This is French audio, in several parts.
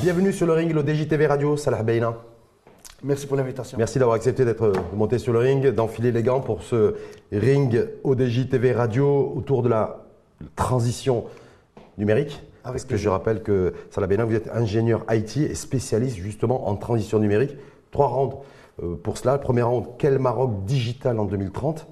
Bienvenue sur le ring, le DJTV Radio, Salah Beina. Merci pour l'invitation. Merci d'avoir accepté d'être monté sur le ring, d'enfiler les gants pour ce ring ODJ TV Radio autour de la transition numérique. Parce que je rappelle que Salah Beina, vous êtes ingénieur IT et spécialiste justement en transition numérique. Trois rounds euh, pour cela. Premier round, quel Maroc digital en 2030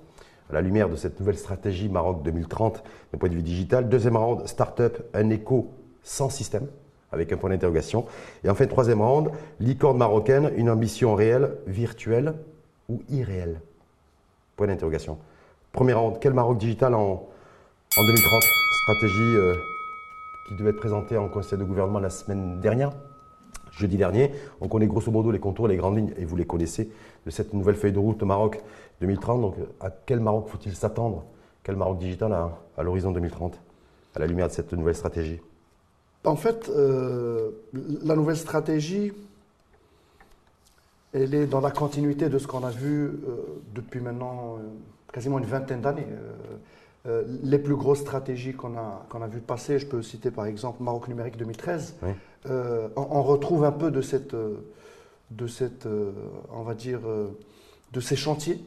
à la lumière de cette nouvelle stratégie Maroc 2030 d'un point de vue digital. Deuxième round, start-up, un écho sans système avec un point d'interrogation. Et enfin, troisième round, licorne marocaine, une ambition réelle, virtuelle ou irréelle? Point d'interrogation. Premier round, quel Maroc digital en, en 2030 Stratégie euh, qui devait être présentée en conseil de gouvernement la semaine dernière, jeudi dernier. On connaît grosso modo les contours, les grandes lignes, et vous les connaissez, de cette nouvelle feuille de route Maroc 2030. Donc, à quel Maroc faut-il s'attendre? Quel Maroc digital à, à l'horizon 2030 À la lumière de cette nouvelle stratégie? En fait, euh, la nouvelle stratégie, elle est dans la continuité de ce qu'on a vu euh, depuis maintenant euh, quasiment une vingtaine d'années. les plus grosses stratégies qu'on a, qu'on a vues passer, je peux citer par exemple Maroc numérique 2013, on, retrouve un peu de cette, de cette on va dire, de ces chantiers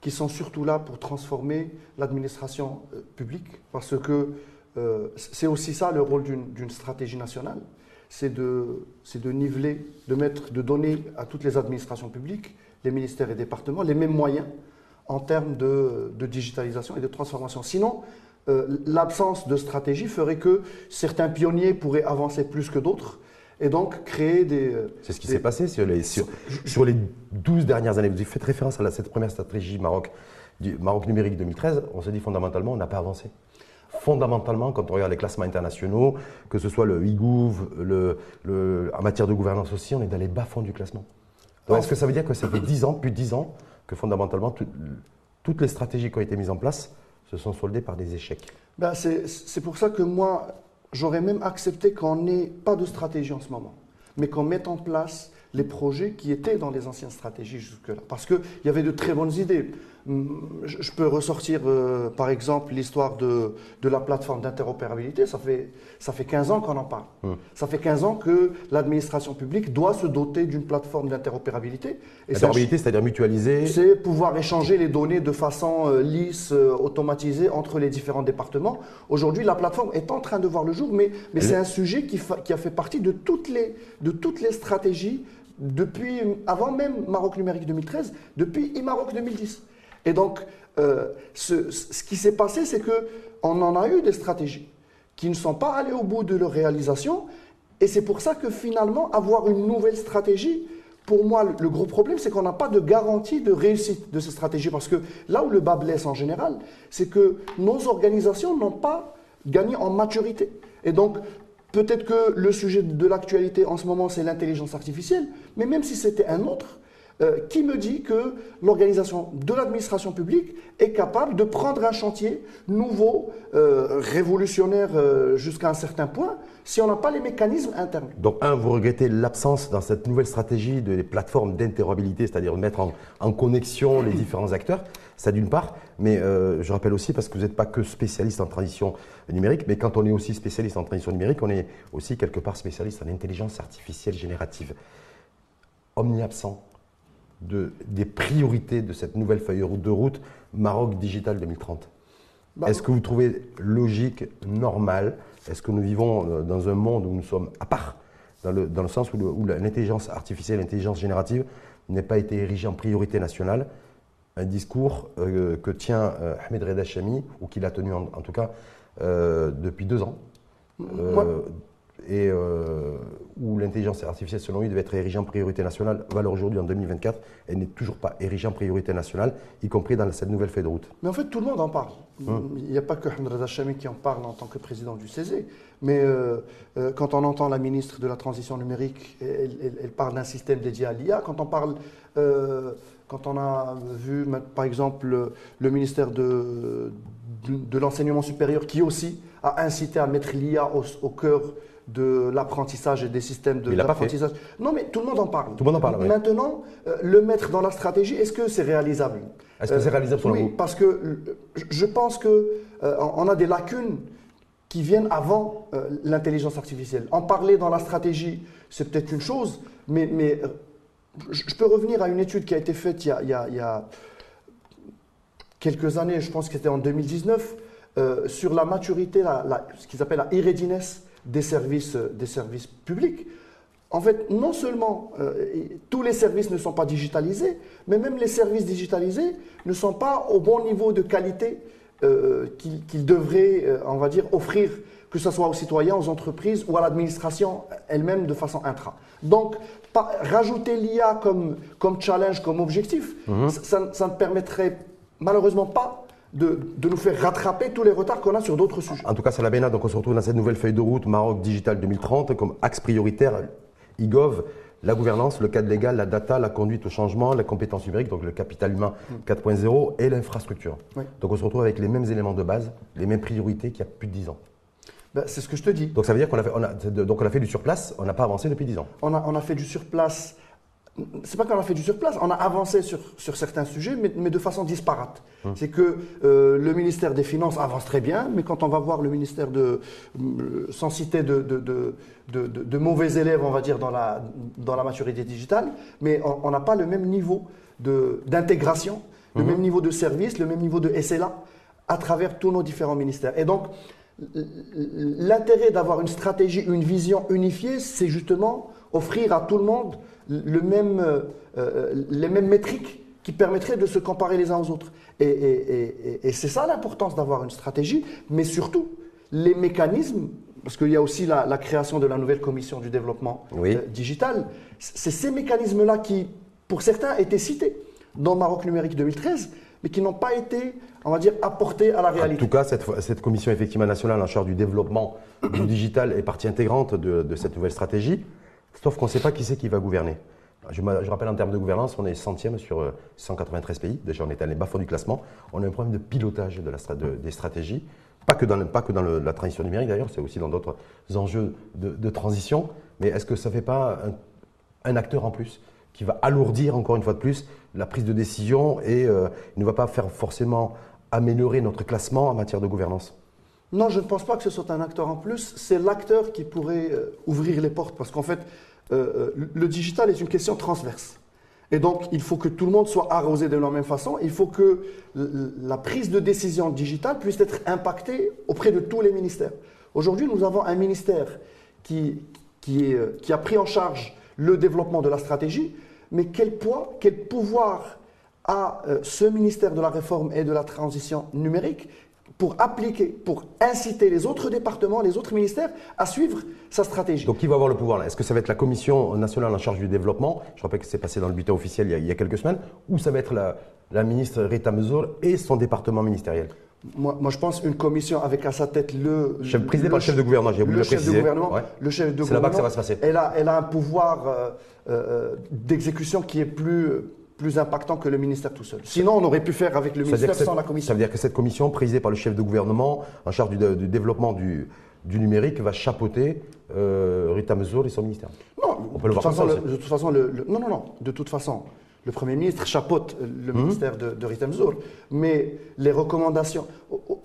qui sont surtout là pour transformer l'administration publique, parce que euh, c'est aussi ça le rôle d'une stratégie nationale, c'est de, de niveler, de mettre, de donner à toutes les administrations publiques, les ministères et départements, les mêmes moyens en termes de, digitalisation et de transformation. Sinon, euh, l'absence de stratégie ferait que certains pionniers pourraient avancer plus que d'autres et donc créer des... Euh, c'est ce qui s'est passé sur les, sur, les 12 dernières années. Vous faites référence à cette première stratégie Maroc, du Maroc numérique 2013. On se dit fondamentalement, on n'a pas avancé fondamentalement, quand on regarde les classements internationaux, que ce soit le IGOUV, le, le, en matière de gouvernance aussi, on est dans les bas-fonds du classement. est-ce que ça veut dire que ça fait 10 ans, plus de 10 ans, que fondamentalement, toutes les stratégies qui ont été mises en place se sont soldées par des échecs? Ben C'est pour ça que moi, j'aurais même accepté qu'on n'ait pas de stratégie en ce moment, mais qu'on mette en place les projets qui étaient dans les anciennes stratégies jusque-là. Parce qu'il y avait de très bonnes idées. Je peux ressortir euh, par exemple l'histoire de, de, la plateforme d'interopérabilité. Ça fait, ça fait 15 ans qu'on en parle. Hum. Ça fait 15 ans que l'administration publique doit se doter d'une plateforme d'interopérabilité. Interopérabilité, c'est-à-dire mutualiser C'est pouvoir échanger les données de façon euh, lisse, euh, automatisée entre les différents départements. Aujourd'hui, la plateforme est en train de voir le jour, mais, mais c'est un sujet qui, qui, a fait partie de toutes les, de toutes les stratégies depuis, avant même Maroc numérique 2013, depuis e-Maroc 2010. Et donc, euh, ce, ce, qui s'est passé, c'est qu'on en a eu des stratégies qui ne sont pas allées au bout de leur réalisation. Et c'est pour ça que finalement, avoir une nouvelle stratégie, pour moi, le, gros problème, c'est qu'on n'a pas de garantie de réussite de ces stratégies. Parce que là où le bas blesse en général, c'est que nos organisations n'ont pas gagné en maturité. Et donc, peut-être que le sujet de l'actualité en ce moment, c'est l'intelligence artificielle, mais même si c'était un autre, euh, qui me dit que l'organisation de l'administration publique est capable de prendre un chantier nouveau, euh, révolutionnaire euh, jusqu'à un certain point, si on n'a pas les mécanismes internes. Donc, un, vous regrettez l'absence dans cette nouvelle stratégie des plateformes d'interopérabilité, c'est-à-dire de mettre en, connexion les différents acteurs, ça d'une part, mais je rappelle aussi, parce que vous n'êtes pas que spécialiste en transition numérique, mais quand on est aussi spécialiste en transition numérique, on est aussi quelque part spécialiste en intelligence artificielle générative. Omni-absent, de, des priorités de cette nouvelle feuille de route Maroc Digital 2030 bah, Est-ce que vous trouvez logique, normal? Est-ce que nous vivons euh, dans un monde où nous sommes à part, dans le, dans le sens où, l'intelligence artificielle, l'intelligence générative n'est pas été érigée en priorité nationale? Un discours euh, que tient euh, Ahmed Reda Chami, ou qu'il a tenu en, tout cas depuis deux ans et euh, où l'intelligence artificielle, selon lui, devait être érigée en priorité nationale, valeur aujourd'hui en 2024, elle n'est toujours pas érigée en priorité nationale, y compris dans cette nouvelle feuille de route. Mais en fait, tout le monde en parle. Hum. Il n'y a pas que Hamid Reza Chami qui en parle en tant que président du CESE, mais euh, euh, quand on entend la ministre de la Transition numérique, elle, parle d'un système dédié à l'IA. Quand on parle quand on a vu, par exemple, le ministère de, de, l'enseignement supérieur qui aussi a incité à mettre l'IA au, au, cœur de l'apprentissage et des systèmes d'apprentissage. Non, mais tout le monde en parle. Tout le monde en parle. Maintenant, euh, le mettre dans la stratégie, est-ce que c'est réalisable? Est-ce que c'est réalisable selon oui, vous? parce que je pense que on a des lacunes qui viennent avant l'intelligence artificielle. En parler dans la stratégie, c'est peut-être une chose, mais, mais je peux revenir à une étude qui a été faite il y a, quelques années, je pense que c'était en 2019, euh, sur la maturité, ce qu'ils appellent la e-readiness des services, des services publics. En fait, non seulement euh, tous les services ne sont pas digitalisés, mais même les services digitalisés ne sont pas au bon niveau de qualité euh, qu'ils devraient, on va dire, offrir que ce soit aux citoyens, aux entreprises ou à l'administration elle-même de façon intra. Donc, rajouter l'IA comme, comme challenge, comme objectif, mhm. ça, ne permettrait malheureusement pas de, nous faire rattraper tous les retards qu'on a sur d'autres sujets. En tout cas, la Bénin, donc on se retrouve dans cette nouvelle feuille de route Maroc Digital 2030 comme axe prioritaire IGOV, la gouvernance, le cadre légal, la data, la conduite au changement, la compétence numérique, donc le capital humain 4.0 et l'infrastructure. Donc on se retrouve avec les mêmes éléments de base, les mêmes priorités qu'il y a plus de 10 ans. Ben, c'est ce que je te dis. Donc ça veut dire qu'on a fait, on a, donc on a fait du surplace, on n'a pas avancé depuis 10 ans. On a, on a fait du surplace. C'est pas qu'on a fait du surplace, on a avancé sur, sur certains sujets, mais, mais de façon disparate. Hum. C'est que euh, le ministère des Finances avance très bien, mais quand on va voir le ministère de. Euh, sans citer de, de, de, de, mauvais élèves, on va dire, dans la, dans la maturité digitale, mais on n'a pas le même niveau d'intégration, le hum. même niveau de service, le même niveau de SLA à travers tous nos différents ministères. Et donc, L'intérêt d'avoir une stratégie, une vision unifiée, c'est justement offrir à tout le monde le même, euh, euh, les mêmes métriques qui permettraient de se comparer les uns aux autres. Et, c'est ça l'importance d'avoir une stratégie, mais surtout les mécanismes, parce qu'il y a aussi la, création de la nouvelle commission du développement euh, digital, c'est ces mécanismes-là qui, pour certains, étaient cités dans Maroc numérique 2013, mais qui n'ont pas été, on va dire, apportés à la réalité. En tout cas, cette, commission effectivement nationale en charge du développement du digital est partie intégrante de, cette nouvelle stratégie, sauf qu'on ne sait pas qui c'est qui va gouverner. Je, rappelle en termes de gouvernance, on est centième sur 193 euh, pays. Déjà, on est à les bas-fonds du classement. On a un problème de pilotage des stratégies. Pas que dans, pas que dans la transition numérique d'ailleurs, c'est aussi dans d'autres enjeux de, transition. Mais est-ce que ça ne fait pas un acteur en plus qui va alourdir encore une fois de plus la prise de décision et euh, ne va pas faire forcément améliorer notre classement en matière de gouvernance? Non, je ne pense pas que ce soit un acteur en plus. C'est l'acteur qui pourrait euh, ouvrir les portes parce qu'en fait, euh, le digital est une question transverse. Et donc, il faut que tout le monde soit arrosé de la même façon. Il faut que la prise de décision digitale puisse être impactée auprès de tous les ministères. Aujourd'hui, nous avons un ministère qui, qui, qui a pris en charge le développement de la stratégie, mais quel poids, quel pouvoir a euh, ce ministère de la Réforme et de la Transition numérique pour appliquer, pour inciter les autres départements, les autres ministères à suivre sa stratégie. Donc qui va avoir le pouvoir là? Est-ce que ça va être la Commission nationale en charge du développement? Je rappelle que c'est passé dans le bulletin officiel il y, a, quelques semaines. Ou ça va être la, ministre Rita Mezour et son département ministériel? Moi, moi, je pense une commission avec à sa tête le. Chef, présidé par le chef de gouvernement, j'ai oublié le chef de gouvernement. Le chef de C'est là-bas que ça va se passer. Elle a, elle a un pouvoir euh, euh, d'exécution qui est plus, plus impactant que le ministère tout seul. Sinon, on aurait pu faire avec le ministère sans la commission. Ça veut dire que cette commission, présidée par le chef de gouvernement, en charge du, développement du, du, numérique, va chapeauter euh, Rita Mezour et son ministère. Non, on peut le voir façon, De toute façon, le, non, non, non. De toute façon, le Premier ministre chapeaute le mmh. ministère de, de Rita Mezour. Mais les recommandations.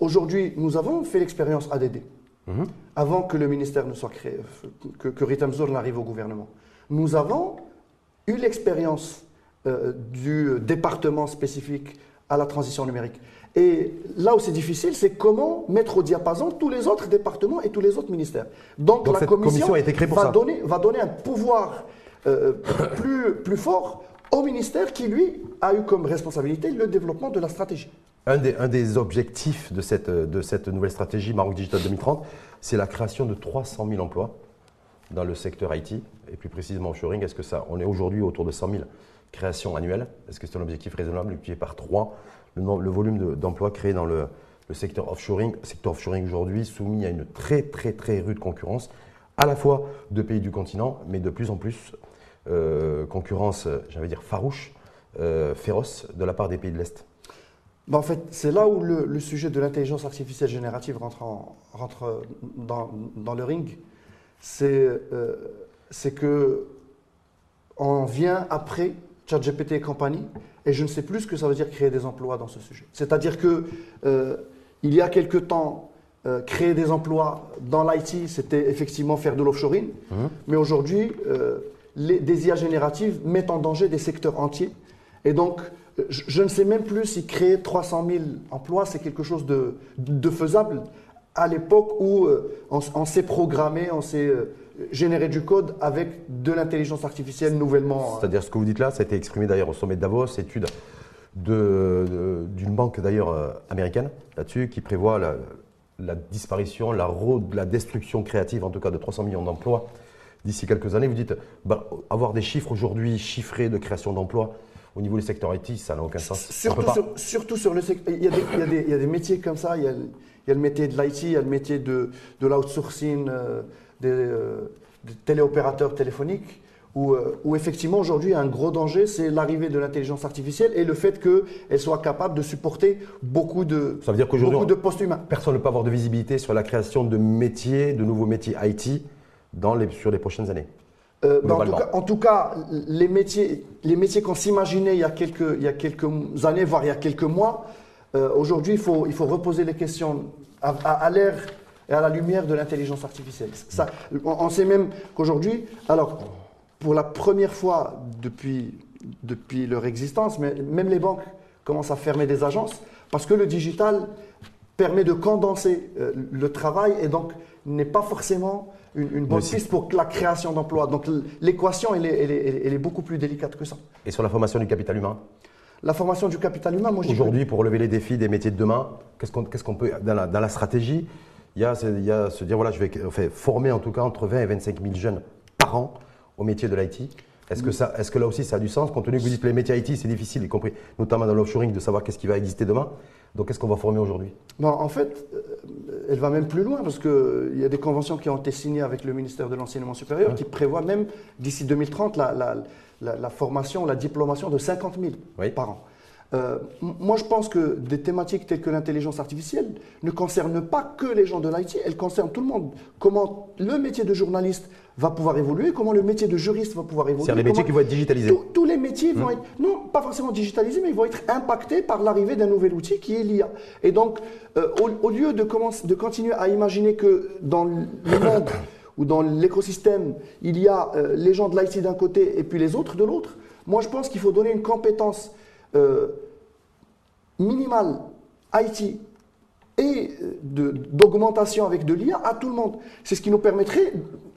Aujourd'hui, nous avons fait l'expérience ADD. Mmh. Avant que le ministère ne soit créé, que, que Rita n'arrive au gouvernement nous avons eu l'expérience euh, du département spécifique à la transition numérique. Et là où c'est difficile, c'est comment mettre au diapason tous les autres départements et tous les autres ministères. Donc, la commission, a été créée pour va, Donner, va donner un pouvoir euh, plus, plus fort au ministère qui, lui, a eu comme responsabilité le développement de la stratégie. Un des, un des objectifs de cette, de cette nouvelle stratégie Maroc Digital 2030, c'est la création de 300 000 emplois dans le secteur IT, et plus précisément offshoring Est-ce que ça, on est aujourd'hui autour de 100 000 créations annuelles Est-ce que c'est un objectif raisonnable multiplié par 3 le, volume d'emplois créés dans le, secteur offshoring, secteur offshoring aujourd'hui soumis à une très très très rude concurrence, à la fois de pays du continent, mais de plus en plus euh, concurrence, j'allais dire farouche, euh, féroce de la part des pays de l'Est. Ben, en fait, c'est là où le, sujet de l'intelligence artificielle générative rentre, rentre dans, le ring c'est euh, que on vient après ChatGPT et compagnie, et je ne sais plus ce que ça veut dire créer des emplois dans ce sujet. C'est-à-dire que euh, il y a quelque temps, euh, créer des emplois dans l'IT, c'était effectivement faire de l'offshoring, mmh. mais aujourd'hui, euh, des IA génératives mettent en danger des secteurs entiers. Et donc, je, ne sais même plus si créer 300 000 emplois, c'est quelque chose de, de, faisable à l'époque où on, on s'est programmé, on s'est générer du code avec de l'intelligence artificielle nouvellement. Euh. C'est-à-dire ce que vous dites là, ça a été exprimé d'ailleurs au sommet de Davos, étude d'une banque d'ailleurs euh, américaine là-dessus qui prévoit la, disparition, la, la, destruction créative en tout cas de 300 millions d'emplois d'ici quelques années. Vous dites, bah, avoir des chiffres aujourd'hui chiffrés de création d'emplois au niveau du secteur IT, ça n'a aucun sens. Surtout, sur, surtout sur le secteur. Il, y a des, métiers comme ça. Il y a, le métier de l'IT, il y a le métier de, de l'outsourcing. Euh, euh, des, téléopérateurs téléphoniques, où, euh, où effectivement aujourd'hui un gros danger, c'est l'arrivée de l'intelligence artificielle et le fait qu'elle soit capable de supporter beaucoup de, Ça veut dire beaucoup de postes humains. Personne ne peut avoir de visibilité sur la création de métiers, de nouveaux métiers IT dans les, sur les prochaines années. Euh, en, tout cas, les métiers, les métiers qu'on s'imaginait il, y a quelques, il y a quelques années, voire il y a quelques mois, aujourd'hui, il faut, il faut reposer les questions à, à l'ère et à la lumière de l'intelligence artificielle. Ça, on, sait même qu'aujourd'hui, alors, pour la première fois depuis, depuis leur existence, mais même les banques commencent à fermer des agences parce que le digital permet de condenser euh, le travail et donc n'est pas forcément une, bonne piste pour la création d'emplois. Donc l'équation, elle, elle, est beaucoup plus délicate que ça. Et sur la formation du capital humain? La formation du capital humain, moi Aujourd'hui, pour relever les défis des métiers de demain, qu'est-ce qu'on peut, dans la, dans la stratégie, il y a, se dire, voilà, je vais former en tout cas entre 20 et 25 000 jeunes par an au métier de l'IT. Est-ce que, ça, est-ce que là aussi ça a du sens, compte tenu que vous dites que les métiers IT, c'est difficile, y compris notamment dans l'offshoring, de savoir qu'est-ce qui va exister demain? Donc, qu'est-ce qu'on va former aujourd'hui? Bon, En fait, euh, elle va même plus loin, parce qu'il y a des conventions qui ont été signées avec le ministère de l'Enseignement supérieur qui prévoient même, d'ici 2030, la, la, la, formation, la diplomation de 50 000 par an. Euh, moi, je pense que des thématiques telles que l'intelligence artificielle ne concernent pas que les gens de l'IT, elles concernent tout le monde. Comment le métier de journaliste va pouvoir évoluer, comment le métier de juriste va pouvoir évoluer. C'est les métiers qui vont être digitalisés. Tous, les métiers vont hmm. être, non, pas forcément digitalisés, mais ils vont être impactés par l'arrivée d'un nouvel outil qui est l'IA. Et donc, euh, au, lieu de, commencer, de continuer à imaginer que dans le monde ou dans l'écosystème, il y a euh, les gens de l'IT d'un côté et puis les autres de l'autre, moi je pense qu'il faut donner une compétence minimale IT et d'augmentation avec de l'IA à tout le monde. C'est ce qui nous permettrait,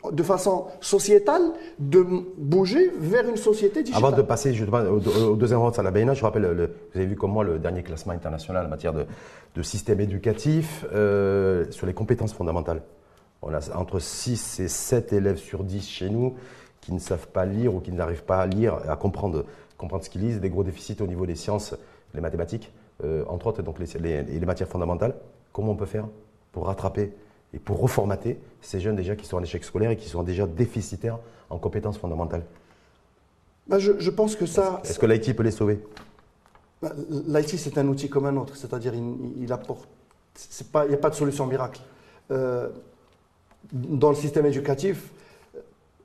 de façon sociétale, de bouger vers une société digitale. Avant de passer justement au, deuxième rang de la BNA, je rappelle, le, vous avez vu comme moi le dernier classement international en matière de, de système éducatif euh, sur les compétences fondamentales. On a entre 6 et 7 élèves sur 10 chez nous qui ne savent pas lire ou qui n'arrivent pas à lire, à comprendre comprendre ce qu'ils lisent, des gros déficits au niveau des sciences, les mathématiques, euh, entre autres donc les, les, matières fondamentales. Comment on peut faire pour rattraper et pour reformater ces jeunes déjà qui sont en échec scolaire et qui sont déjà déficitaires en compétences fondamentales? Bah, je, pense que ça. Est-ce que l'IT peut les sauver? Bah, L'IT, c'est un outil comme un autre, c'est-à-dire il, apporte. Il n'y a pas de solution miracle. Euh, dans le système éducatif,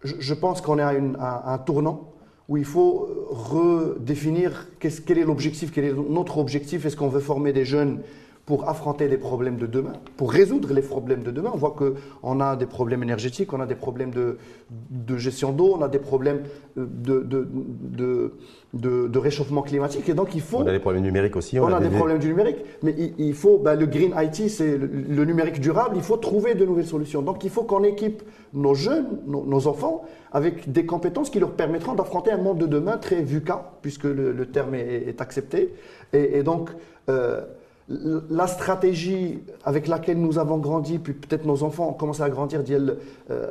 je, pense qu'on est à un tournant où il faut redéfinir quel est l'objectif, quel est notre objectif. Est-ce qu'on veut former des jeunes pour affronter les problèmes de demain, pour résoudre les problèmes de demain. On voit qu'on a des problèmes énergétiques, on a des problèmes de, gestion d'eau, on a des problèmes de, de, réchauffement climatique. Et donc il faut. On a des problèmes numériques aussi. On, a, des, problèmes du numérique. Mais il, faut. Ben, le Green IT, c'est le, numérique durable. Il faut trouver de nouvelles solutions. Donc il faut qu'on équipe nos jeunes, nos, enfants, avec des compétences qui leur permettront d'affronter un monde de demain très VUCA, puisque le, terme est, accepté. Et, donc. Euh, la stratégie avec laquelle nous avons grandi, puis peut-être nos enfants ont commencé à grandir, euh,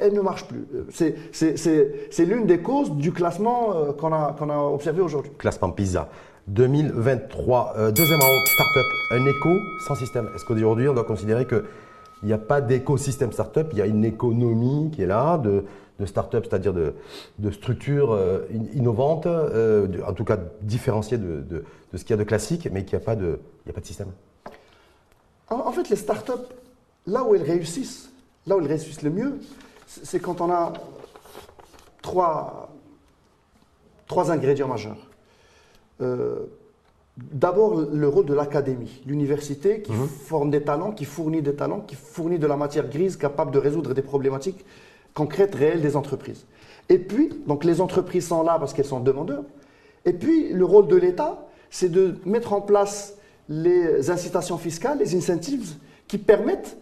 elle ne marche plus. C'est l'une des causes du classement euh, qu'on a, a, observé aujourd'hui. Classement PISA. 2023, euh, deuxième round, start-up, un éco sans système. Est-ce qu'aujourd'hui, on doit considérer qu'il n'y a pas d'écosystème start-up, il y a une économie qui est là, de, de start-up, c'est-à-dire de, de, structures euh, innovantes, en tout cas différenciées de, de, ce qu'il y a de classique, mais qu'il n'y a, pas de, a pas de système en, fait, les start-up, là où elles réussissent, là où elles réussissent le mieux, c'est quand on a trois, trois ingrédients majeurs. Euh, d'abord, le rôle de l'académie, l'université qui Mhm. forme des talents, qui fournit des talents, qui fournit de la matière grise capable de résoudre des problématiques concrètes, réelles des entreprises. Et puis, donc les entreprises sont là parce qu'elles sont demandeurs. Et puis, le rôle de l'État, c'est de mettre en place les incitations fiscales, les incentives qui permettent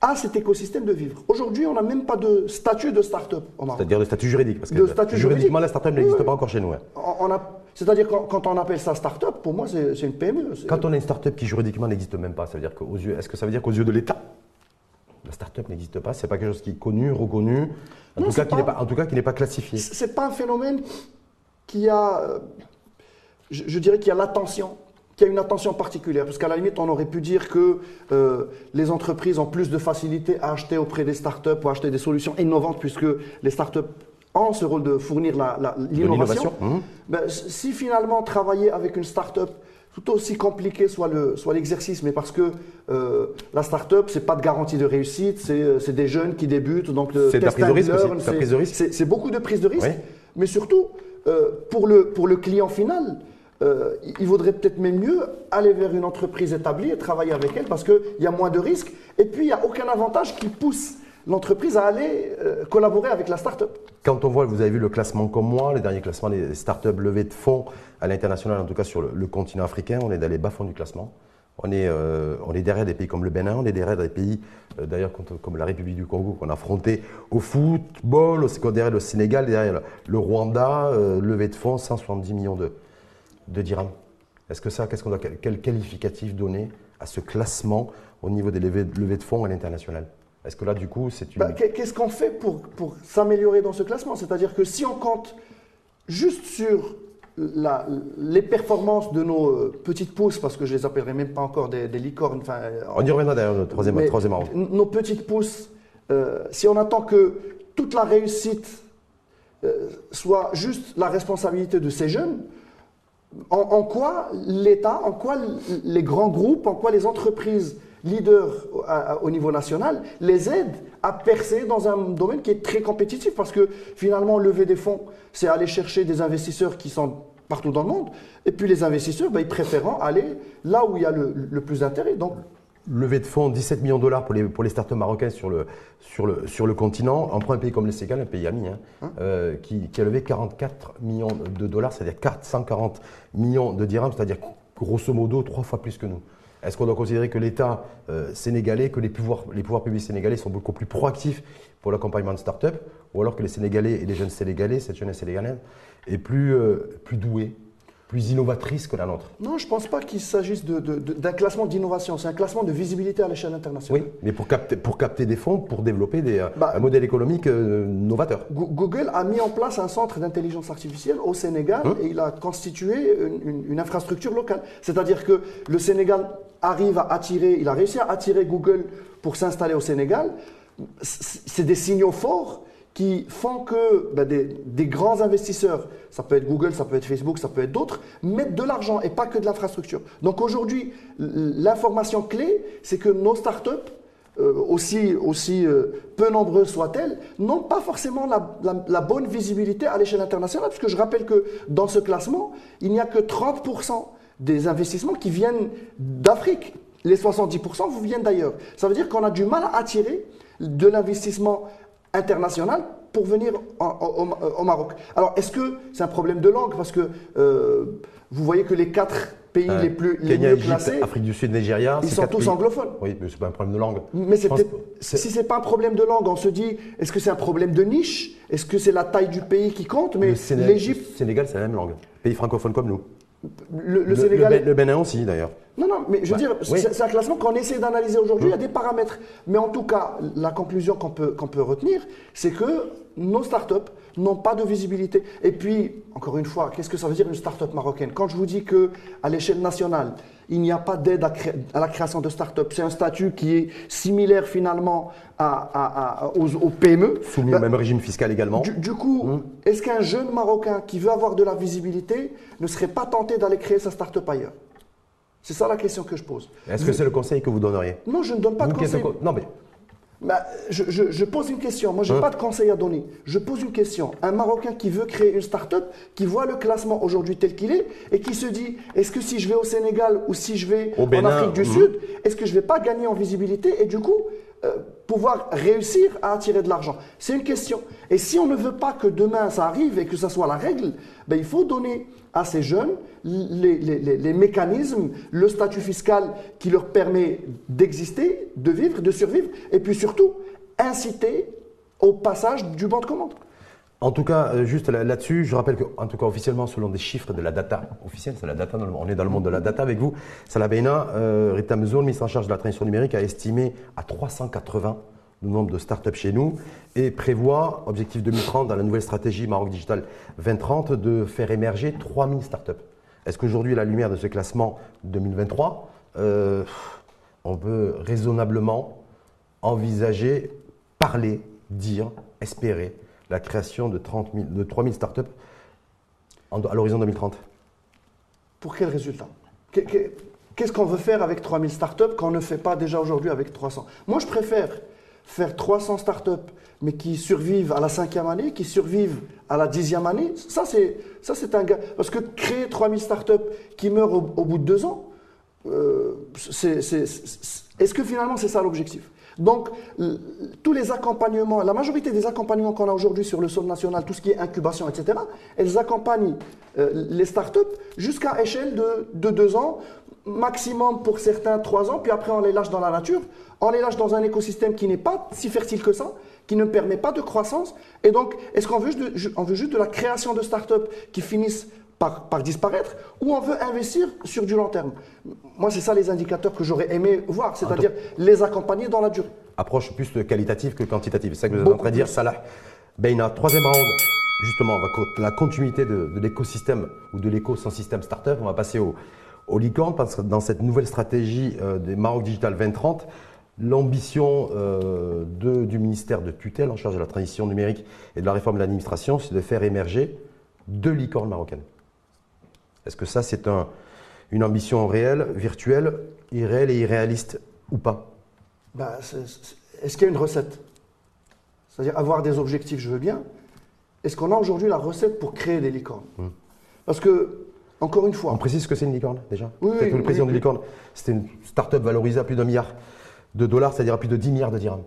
à cet écosystème de vivre. Aujourd'hui, on n'a même pas de statut de start-up. C'est-à-dire de statut juridique. Parce que De statut juridiquement, juridique. la start-up n'existe Oui, pas encore chez nous. hein. On- on a- C'est-à-dire quand, quand on appelle ça start-up, pour moi, c'est une PME. Quand on a une start-up qui juridiquement n'existe même pas, ça veut dire qu'aux yeux, est-ce que ça veut dire qu'aux yeux de l'État, la start-up n'existe pas? C'est pas quelque chose qui est connu, reconnu, en, Non, tout, cas, qui n'est pas- pas, en tout cas qui n'est pas classifié. C'est pas un phénomène qui a, euh, je, je dirais qu'il y a l'attention, qu'il y a une attention particulière. Parce qu'à la limite, on aurait pu dire que euh, les entreprises ont plus de facilité à acheter auprès des startups ou à acheter des solutions innovantes, puisque les startups ont ce rôle de fournir la- la- l'innovation. mhm. Ben, si finalement travailler avec une start-up, tout aussi compliqué soit le- soit l'exercice, mais parce que euh, la start-up, c'est pas de garantie de réussite, c'est euh, des jeunes qui débutent, donc C'est c'est beaucoup de prise de risque, Oui. mais surtout, euh, pour, le, pour le client final, euh, il vaudrait peut-être même mieux aller vers une entreprise établie et travailler avec elle parce qu'il y a moins de risques et puis il n'y a aucun avantage qui pousse l'entreprise à aller euh, collaborer avec la start-up. Quand on voit, vous avez vu le classement comme moi, les derniers classements des start-up levées de fonds à l'international, en tout cas sur le, le continent africain, on est dans les bas-fonds du classement. On est, euh, on est derrière des pays comme le Bénin, on est derrière des pays, d'ailleurs, comme la République du Congo, qu'on a affronté au football, derrière le Sénégal, derrière le, le Rwanda, euh, levée de fonds, 170 millions de, de dirhams. Est-ce que ça, qu'est-ce qu'on doit, quel, qualificatif donner à ce classement au niveau des levées, levées de fonds à l'international? Est-ce que là, du coup, c'est une. Bah, qu'est- Qu'est-ce qu'on fait pour, pour s'améliorer dans ce classement? C'est-à-dire que si on compte juste sur la- les performances de nos euh, petites pousses, parce que je les appellerai même pas encore des, des licornes, enfin, euh, on y reviendra d'ailleurs, le troisième, troisième round. Nos petites pousses, euh, si on attend que toute la réussite euh, soit juste la responsabilité de ces jeunes, en, quoi l'État, en quoi les grands groupes, en quoi les entreprises leaders au niveau national les aident à percer dans un domaine qui est très compétitif parce que finalement lever des fonds, c'est aller chercher des investisseurs qui sont partout dans le monde et puis les investisseurs, ben, ils préfèrent aller là où il y a le, le plus d'intérêt. Donc Levée de fonds, 17 millions de dollars pour les, pour les startups marocains sur le, sur, le, sur le continent. On prend un pays comme le Sénégal, un pays ami, hein, euh, qui, qui a levé 44 millions de dollars, c'est-à-dire 440 millions de dirhams, c'est-à-dire grosso modo trois fois plus que nous. Est-ce qu'on doit considérer que l'État euh, sénégalais, que les pouvoirs, les pouvoirs publics sénégalais sont beaucoup plus proactifs pour l'accompagnement de start-up, ou alors que les Sénégalais et les jeunes Sénégalais, cette jeunesse sénégalaise, est plus, euh, plus douée, plus innovatrice que la nôtre Non, je ne pense pas qu'il s'agisse d'un classement d'innovation, c'est un classement de visibilité à l'échelle internationale. Oui, mais pour capter, pour capter des fonds, pour développer des, euh, Bah, un modèle économique euh, novateur. Go- Google a mis en place un centre d'intelligence artificielle au Sénégal Hein et il a constitué une, une- une infrastructure locale. C'est-à-dire que le Sénégal arrive à attirer, il a réussi à attirer Google pour s'installer au Sénégal. C'est des signaux forts qui font que ben, des, grands investisseurs, ça peut être Google, ça peut être Facebook, ça peut être d'autres, mettent de l'argent et pas que de l'infrastructure. Donc aujourd'hui, l'information clé, c'est que nos startups euh, aussi, aussi euh, peu nombreuses soient-elles, n'ont pas forcément la, la- bonne visibilité à l'échelle internationale, puisque je rappelle que dans ce classement, il n'y a que 30% des investissements qui viennent d'Afrique. Les 70% vous viennent d'ailleurs. Ça veut dire qu'on a du mal à attirer de l'investissement international pour venir en- en- au, Maroc. Alors, est-ce que c'est un problème de langue? Parce que euh, vous voyez que les quatre pays Euh, les plus les Kenya, mieux Égypte, classés, Afrique du Sud, Nigeria. ils sont tous pays. anglophones. Oui, mais c'est pas un problème de langue. Mais c'est si c'est pas un problème de langue, on se dit, est-ce que c'est un problème de niche? Est-ce que c'est la taille du pays qui compte? Mais l'Égypte, le Sénégal, c'est la même langue. Pays francophone comme nous. le, le Sénégal. Le, le Bénin aussi, d'ailleurs. Non, non, mais je veux dire, Oui. c'est un classement qu'on essaie d'analyser aujourd'hui. Il y a des paramètres. Mais en tout cas, la conclusion qu'on peut, qu'on peut retenir, c'est que nos startups n'ont pas de visibilité. Et puis, encore une fois, qu'est-ce que ça veut dire une startup marocaine? Quand je vous dis que à l'échelle nationale, il n'y a pas d'aide à, la création de startups, c'est un statut qui est similaire finalement à, aux, aux PME. Soumis au même régime fiscal également. du, du coup, est-ce qu'un jeune Marocain qui veut avoir de la visibilité ne serait pas tenté d'aller créer sa start-up ailleurs? C'est ça la question que je pose. Est-ce que c'est le conseil que vous donneriez? Non, je ne donne pas de Vous conseil. Non, mais bah, je, pose une question. Moi, je n'ai hein? pas de conseil à donner. Je pose une question. Un Marocain qui veut créer une start-up, qui voit le classement aujourd'hui tel qu'il est, et qui se dit est-ce que si je vais au Sénégal ou si je vais en Afrique du mhm. Sud, est-ce que je ne vais pas gagner en visibilité et du coup pouvoir réussir à attirer de l'argent C'est une question. Et si on ne veut pas que demain ça arrive et que ça soit la règle, ben, il faut donner à ces jeunes les, les, mécanismes, le statut fiscal qui leur permet d'exister, de vivre, de survivre, et puis surtout inciter au passage du banc de commande. En tout cas, euh, juste là-dessus, je rappelle qu'en tout cas officiellement, selon des chiffres de la data officielle, c'est la data, on est dans le monde de la data avec vous, Salah euh, Rita ministre en charge de la transition numérique, a estimé à 380 le nombre de startups chez nous et prévoit, objectif 2030 dans la nouvelle stratégie Maroc Digital 2030, de faire émerger 3000 startups. Est-ce qu'aujourd'hui, à la lumière de ce classement 2023, euh, on peut raisonnablement envisager, parler, dire, espérer la création de, 30 de 3000 startups à l'horizon 2030 Pour quel résultat? Qu'est-ce qu'on veut faire avec 3000 startups qu'on ne fait pas déjà aujourd'hui avec 300 Moi, je préfère faire 300 startups, mais qui survivent à la cinquième année, qui survivent à la dixième année, ça c'est, ça c'est un gars. Parce que créer 3000 startups qui meurent au, bout de deux ans, euh, est-ce que finalement c'est ça l'objectif? Donc, tous les accompagnements, la majorité des accompagnements qu'on a aujourd'hui sur le sol national, tout ce qui est incubation, etc., elles accompagnent euh, les startups jusqu'à échelle de, de deux ans, maximum pour certains trois ans, puis après on les lâche dans la nature, on les lâche dans un écosystème qui n'est pas si fertile que ça, qui ne permet pas de croissance. Et donc, est-ce qu'on veut, veut, juste de la création de start-up qui finissent par, par, disparaître, ou on veut investir sur du long terme Moi, c'est ça les indicateurs que j'aurais aimé voir, c'est-à-dire les accompagner dans la durée. Approche plus qualitative que quantitative, c'est ça que vous êtes en train de dire, Salah. Beina, troisième round, justement, la continuité de, de l'écosystème ou de l'écosystème start-up. On va passer au, au licorne, parce que dans cette nouvelle stratégie euh, des Maroc Digital 2030, l'ambition euh, du ministère de tutelle en charge de la transition numérique et de la réforme de l'administration, c'est de faire émerger deux licornes marocaines. Est-ce que ça, c'est une ambition réelle, virtuelle, irréelle et irréaliste ou pas? Bah, Est-ce qu'il y a une recette? C'est-à-dire avoir des objectifs, je veux bien. Est-ce qu'on a aujourd'hui la recette pour créer des licornes? Hmm. Parce que encore une fois. On précise ce que c'est une licorne déjà? Oui, oui, le président de licorne, c'était une start-up valorisée à plus d'un milliard de dollars, c'est-à-dire à plus de 10 milliards de dirhams.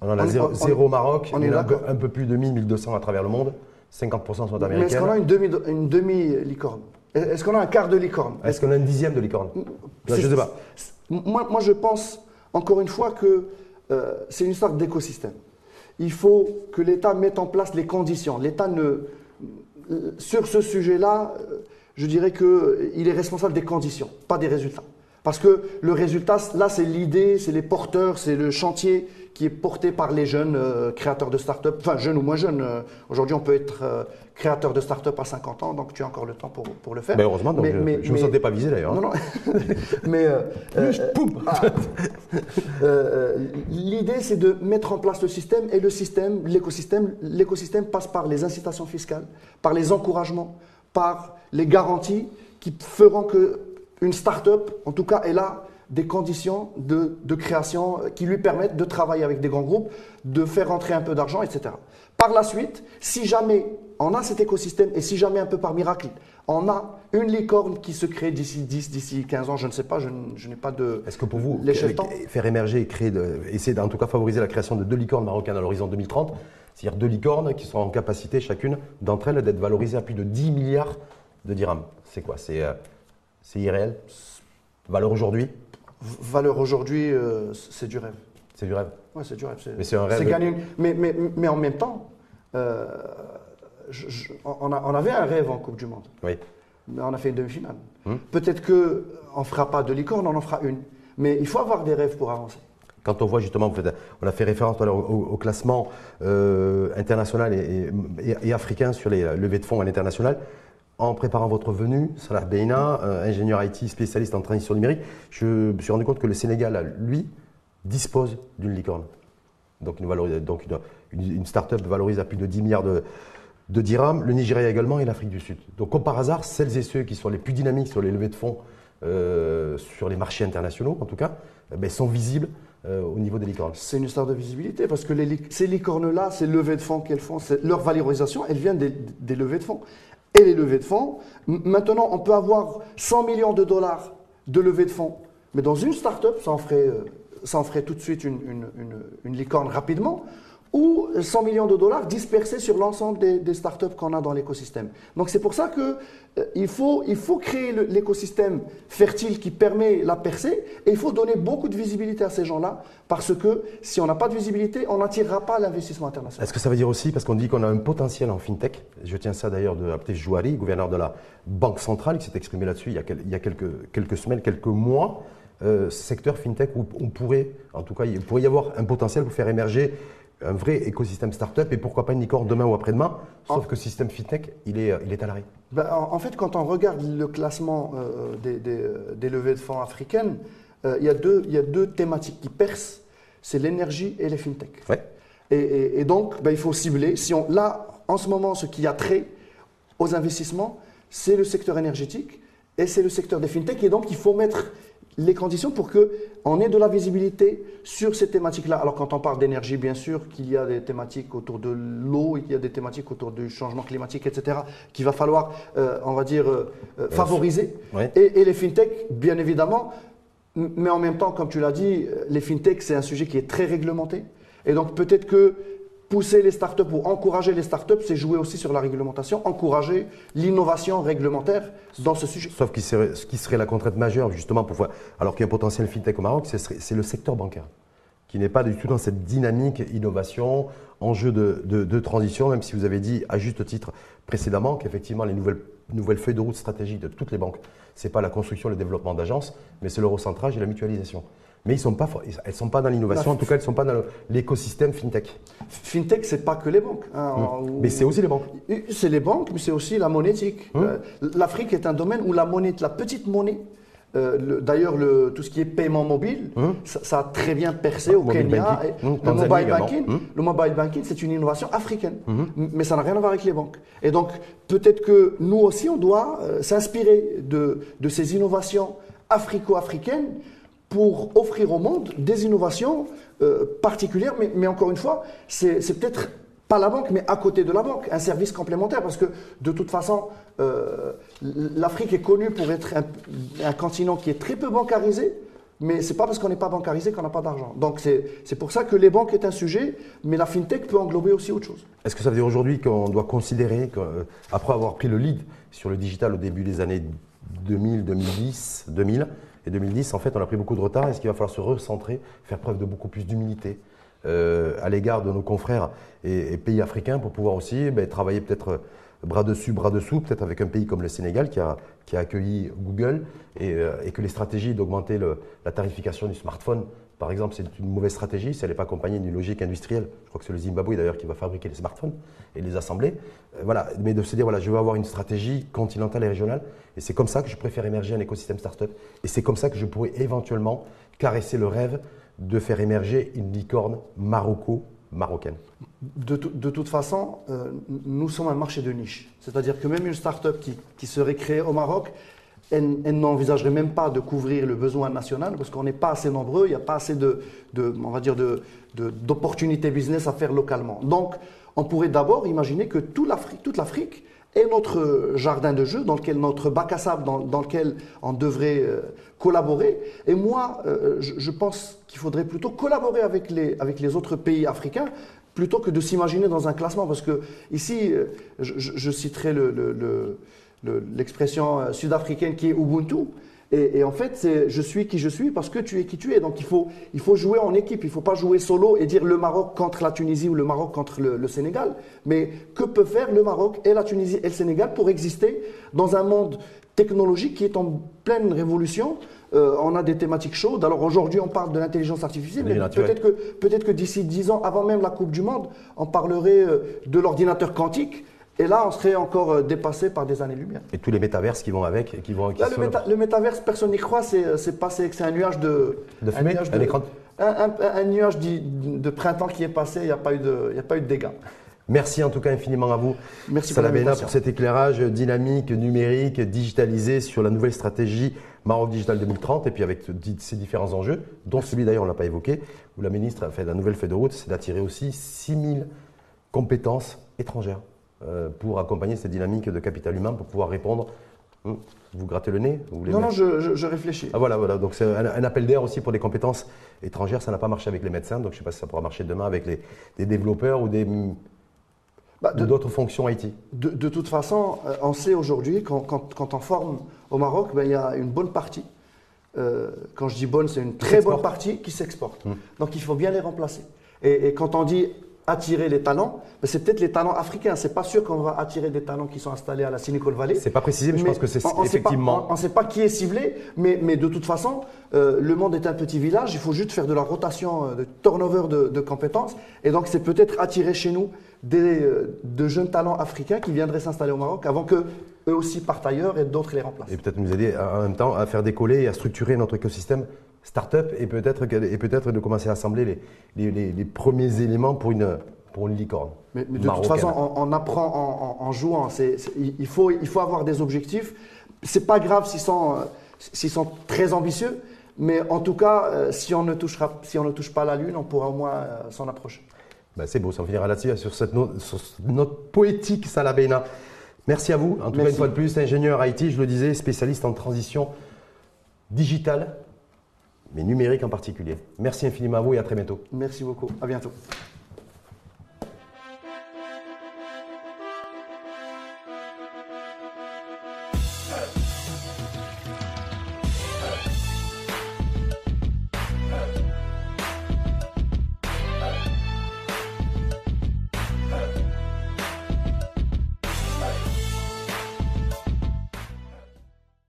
On en a zéro, Maroc, on, est un peu, un peu plus de 1000, 1200 à travers le monde. 50% sont américains. Mais est-ce qu'on a une demi-licorne Est-ce qu'on a un quart de licorne? Est-ce qu'on a un dixième de licorne? Je ne sais pas. Moi, moi, je pense, encore une fois, que euh, c'est une sorte d'écosystème. Il faut que l'État mette en place les conditions. L'État ne. Sur ce sujet-là, je dirais qu'il est responsable des conditions, pas des résultats. Parce que le résultat, là, c'est l'idée, c'est les porteurs, c'est le chantier qui est porté par les jeunes euh, créateurs de start-up, enfin jeunes ou moins jeunes. Euh, aujourd'hui, on peut être euh, créateur de start-up à 50 ans, donc tu as encore le temps pour, pour le faire. Mais heureusement, donc je ne me sentais pas visé d'ailleurs. Non, non. mais ah. l'idée, c'est de mettre en place le système et le système, l'écosystème, l'écosystème passe par les incitations fiscales, par les encouragements, par les garanties qui feront que une start-up, en tout cas, elle a des conditions de, création qui lui permettent de travailler avec des grands groupes, de faire rentrer un peu d'argent, etc. Par la suite, si jamais on a cet écosystème et si jamais un peu par miracle, on a une licorne qui se crée d'ici 10, d'ici 15 ans, je ne sais pas, je, n'ai pas de. Est-ce que pour vous, faire émerger et créer, essayer d'en tout cas favoriser la création de deux licornes marocaines à l'horizon 2030, c'est-à-dire deux licornes qui sont en capacité chacune d'entre elles d'être valorisées à plus de 10 milliards de dirhams C'est quoi? C'est euh, c'est irréel? Valeur aujourd'hui? Valeur aujourd'hui, euh, c'est du rêve. C'est du rêve Oui, c'est du rêve. Mais c'est un rêve. Gagner mais, mais, mais, en même temps, euh, on, a, on, avait un rêve en Coupe du Monde. Oui. Mais on a fait une demi-finale. Hmm. Peut-être qu'on ne fera pas de licorne, on en fera une. Mais il faut avoir des rêves pour avancer. Quand on voit justement, on a fait référence au, classement euh, international et, et, africain sur les levées de fonds à l'international, en préparant votre venue, Salah Beina, euh, ingénieur IT spécialiste en transition numérique, je me suis rendu compte que le Sénégal, lui, dispose d'une licorne. Donc une, une, start-up valorise à plus de 10 milliards de, dirhams, le Nigeria également et l'Afrique du Sud. Donc comme par hasard, celles et ceux qui sont les plus dynamiques sur les levées de fonds, euh, sur les marchés internationaux en tout cas, eh ben, sont visibles au niveau des licornes C'est une histoire de visibilité parce que ces licornes-là, ces levées de fonds qu'elles font, leur valorisation, elle vient des, des, levées de fonds. Et les levées de fonds, maintenant, on peut avoir 100 millions de dollars de levées de fonds, mais dans une start-up, ça en ferait, ça en tout de suite une licorne rapidement ou 100 millions de dollars dispersés sur l'ensemble des, startups qu'on a dans l'écosystème. Donc c'est pour ça qu'il euh, faut, il faut créer l'écosystème fertile qui permet la percée et il faut donner beaucoup de visibilité à ces gens-là parce que si on n'a pas de visibilité, on n'attirera pas l'investissement international. Est-ce que ça veut dire aussi, parce qu'on dit qu'on a un potentiel en fintech, je tiens ça d'ailleurs de Abdel Jouari, gouverneur de la Banque centrale, qui s'est exprimé là-dessus il y a, quelques semaines, quelques mois, euh, secteur fintech où on pourrait, en tout cas, il pourrait y avoir un potentiel pour faire émerger un vrai écosystème startup et pourquoi pas une licorne demain ou après-demain. Sauf que le système fintech, il est, il est à l'arrêt. Ben, en, fait, quand on regarde le classement euh, des, des, levées de fonds africaines, euh, il, y a deux, il y a deux thématiques qui percent c'est l'énergie et les fintech. Ouais. Et, et, donc, ben, il faut cibler. Si on, là, en ce moment, ce qui a trait aux investissements, c'est le secteur énergétique et c'est le secteur des fintech. Et donc, il faut mettre les conditions pour qu'on ait de la visibilité sur ces thématiques-là. Alors quand on parle d'énergie, bien sûr qu'il y a des thématiques autour de l'eau qu'il y a des thématiques autour du changement climatique, etc., qu'il va falloir, euh, on va dire, euh, euh, favoriser. Et, et, les fintech, bien évidemment, mais en même temps, comme tu l'as dit, les fintech, c'est un sujet qui est très réglementé. Et donc peut-être que pousser les startups ou encourager les startups, c'est jouer aussi sur la réglementation, encourager l'innovation réglementaire dans ce sujet. Sauf que ce qui serait la contrainte majeure, justement, pour alors qu'il y a un potentiel fintech au Maroc, c'est le secteur bancaire, qui n'est pas du tout dans cette dynamique innovation, enjeu de, de, transition, même si vous avez dit à juste titre précédemment qu'effectivement les nouvelles, nouvelles feuilles de route stratégiques de toutes les banques, ce n'est pas la construction et le développement d'agences, mais c'est le recentrage et la mutualisation mais ils sont pas, elles ne sont pas dans l'innovation, en tout cas elles ne sont pas dans l'écosystème FinTech. FinTech, ce n'est pas que les banques. Hein, Mais c'est aussi les banques. C'est les banques, mais c'est aussi la monétique. Hum. Euh, L'Afrique est un domaine où la monnaie, la petite monnaie, euh, D'ailleurs, tout ce qui est paiement mobile, hum. ça, a très bien percé au Kenya. Hum, le, mobile banking, le mobile banking, c'est une innovation africaine, mais ça n'a rien à voir avec les banques. Et donc, peut-être que nous aussi, on doit euh, s'inspirer de, de, ces innovations africo-africaines pour offrir au monde des innovations euh, particulières, mais, encore une fois, c'est peut-être pas la banque, mais à côté de la banque, un service complémentaire, parce que de toute façon, euh, l'Afrique est connue pour être un, continent qui est très peu bancarisé, mais ce n'est pas parce qu'on n'est pas bancarisé qu'on n'a pas d'argent. Donc c'est pour ça que les banques est un sujet, mais la fintech peut englober aussi autre chose. Est-ce que ça veut dire aujourd'hui qu'on doit considérer qu'après avoir pris le lead sur le digital au début des années 2000, 2010, 2000, et 2010, en fait, on a pris beaucoup de retard. Est-ce qu'il va falloir se recentrer, faire preuve de beaucoup plus d'humilité euh, à l'égard de nos confrères et, pays africains pour pouvoir aussi ben, travailler peut-être euh, bras dessus, bras dessous, peut-être avec un pays comme le Sénégal qui a, accueilli Google et, euh, et, que les stratégies d'augmenter la tarification du smartphone par exemple, c'est une mauvaise stratégie si elle n'est pas accompagnée d'une logique industrielle. Je crois que c'est le Zimbabwe d'ailleurs qui va fabriquer les smartphones et les assembler. Voilà, mais de se dire voilà, je veux avoir une stratégie continentale et régionale. Et c'est comme ça que je préfère émerger un écosystème startup. Et c'est comme ça que je pourrais éventuellement caresser le rêve de faire émerger une licorne maroco-marocaine. De, toute façon, euh, nous sommes un marché de niche. C'est-à-dire que même une startup qui, qui serait créée au Maroc, elle, n'envisagerait même pas de couvrir le besoin national parce qu'on n'est pas assez nombreux, il n'y a pas assez de, va dire d'opportunités business à faire localement. Donc, on pourrait d'abord imaginer que toute l'Afrique est notre jardin de jeu dans lequel notre bac à sable, dans, lequel on devrait euh, collaborer. Et moi, euh, je, pense qu'il faudrait plutôt collaborer avec les, autres pays africains plutôt que de s'imaginer dans un classement. Parce que ici, euh, je, citerai le l'expression sud-africaine qui est Ubuntu. Et, en fait, c'est je suis qui je suis parce que tu es qui tu es. Donc il faut, il faut jouer en équipe. Il ne faut pas jouer solo et dire le Maroc contre la Tunisie ou le Maroc contre le, Sénégal. Mais que peut faire le Maroc et la Tunisie et le Sénégal pour exister dans un monde technologique qui est en pleine révolution? Euh, on a des thématiques chaudes. Alors aujourd'hui, on parle de l'intelligence artificielle, mais peut-être que, peut que d'ici 10 ans, avant même la Coupe du Monde, on parlerait euh, de l'ordinateur quantique et là, on serait encore euh, dépassé par des années-lumière. Et tous les métaverses qui vont avec et qui vont. là, le, métaverse, personne n'y croit. C'est euh, passé. C'est un nuage de. De fumée. Un, nuage de, un, un, nuage de, printemps qui est passé. Il n'y a pas eu de, a pas eu de dégâts. Merci en tout cas infiniment à vous, Merci Salah pour cet éclairage dynamique, numérique, digitalisé sur la nouvelle stratégie Maroc Digital 2030 et puis avec ces différents enjeux, dont celui d'ailleurs on ne l'a pas évoqué, où la ministre a fait la nouvelle feuille de route, c'est d'attirer aussi 6000 compétences étrangères pour accompagner cette dynamique de capital humain, pour pouvoir répondre. Hum, Vous grattez le nez vous Non, non, je, je- je réfléchis. Ah voilà, voilà. Donc c'est un, un appel d'air aussi pour des compétences étrangères. Ça n'a pas marché avec les médecins, donc je ne sais pas si ça pourra marcher demain avec les, des développeurs ou des Bah, d'autres fonctions IT. de- de toute façon, euh, on sait aujourd'hui, quand, quand- quand on forme au Maroc, ben, il y a une bonne partie. euh, quand je dis bonne, c'est une très bonne partie qui s'exporte. Hmm. Donc il faut bien les remplacer. Et, et quand on dit attirer les talents, ben, c'est peut-être les talents africains. C'est pas sûr qu'on va attirer des talents qui sont installés à la Silicon Valley. C'est pas précisé, mais, je pense que c'est pas- effectivement. on ne sait pas qui est ciblé, mais, mais de toute façon, euh, le monde est un petit village. Il faut juste faire de la rotation, euh, de turnover de, de compétences. Et donc, c'est peut-être attirer chez nous des, euh, de jeunes talents africains qui viendraient s'installer au Maroc avant que eux aussi partent ailleurs et d'autres les remplacent. Et peut-être nous aider en même temps à faire décoller et à structurer notre écosystème start-up et peut-être peut-être de commencer à assembler les, les- les- les premiers éléments pour une, pour une licorne. Mais, mais de toute façon, on, on apprend en, en- en jouant. Il, il faut, il faut avoir des objectifs. C'est pas grave s'ils sont, euh, sont très ambitieux, mais en tout cas, euh, si on ne touchera, si on ne touche pas la lune, on pourra au moins euh, s'en approcher. Ben, c'est beau, ça on finira là-dessus, sur cette note, sur cette note poétique, Salah Beina. Merci à vous. En tout cas, une fois de plus, ingénieur IT, je le disais, spécialiste en transition digitale, mais numérique en particulier. Merci infiniment à vous et à très bientôt. Merci beaucoup. À bientôt.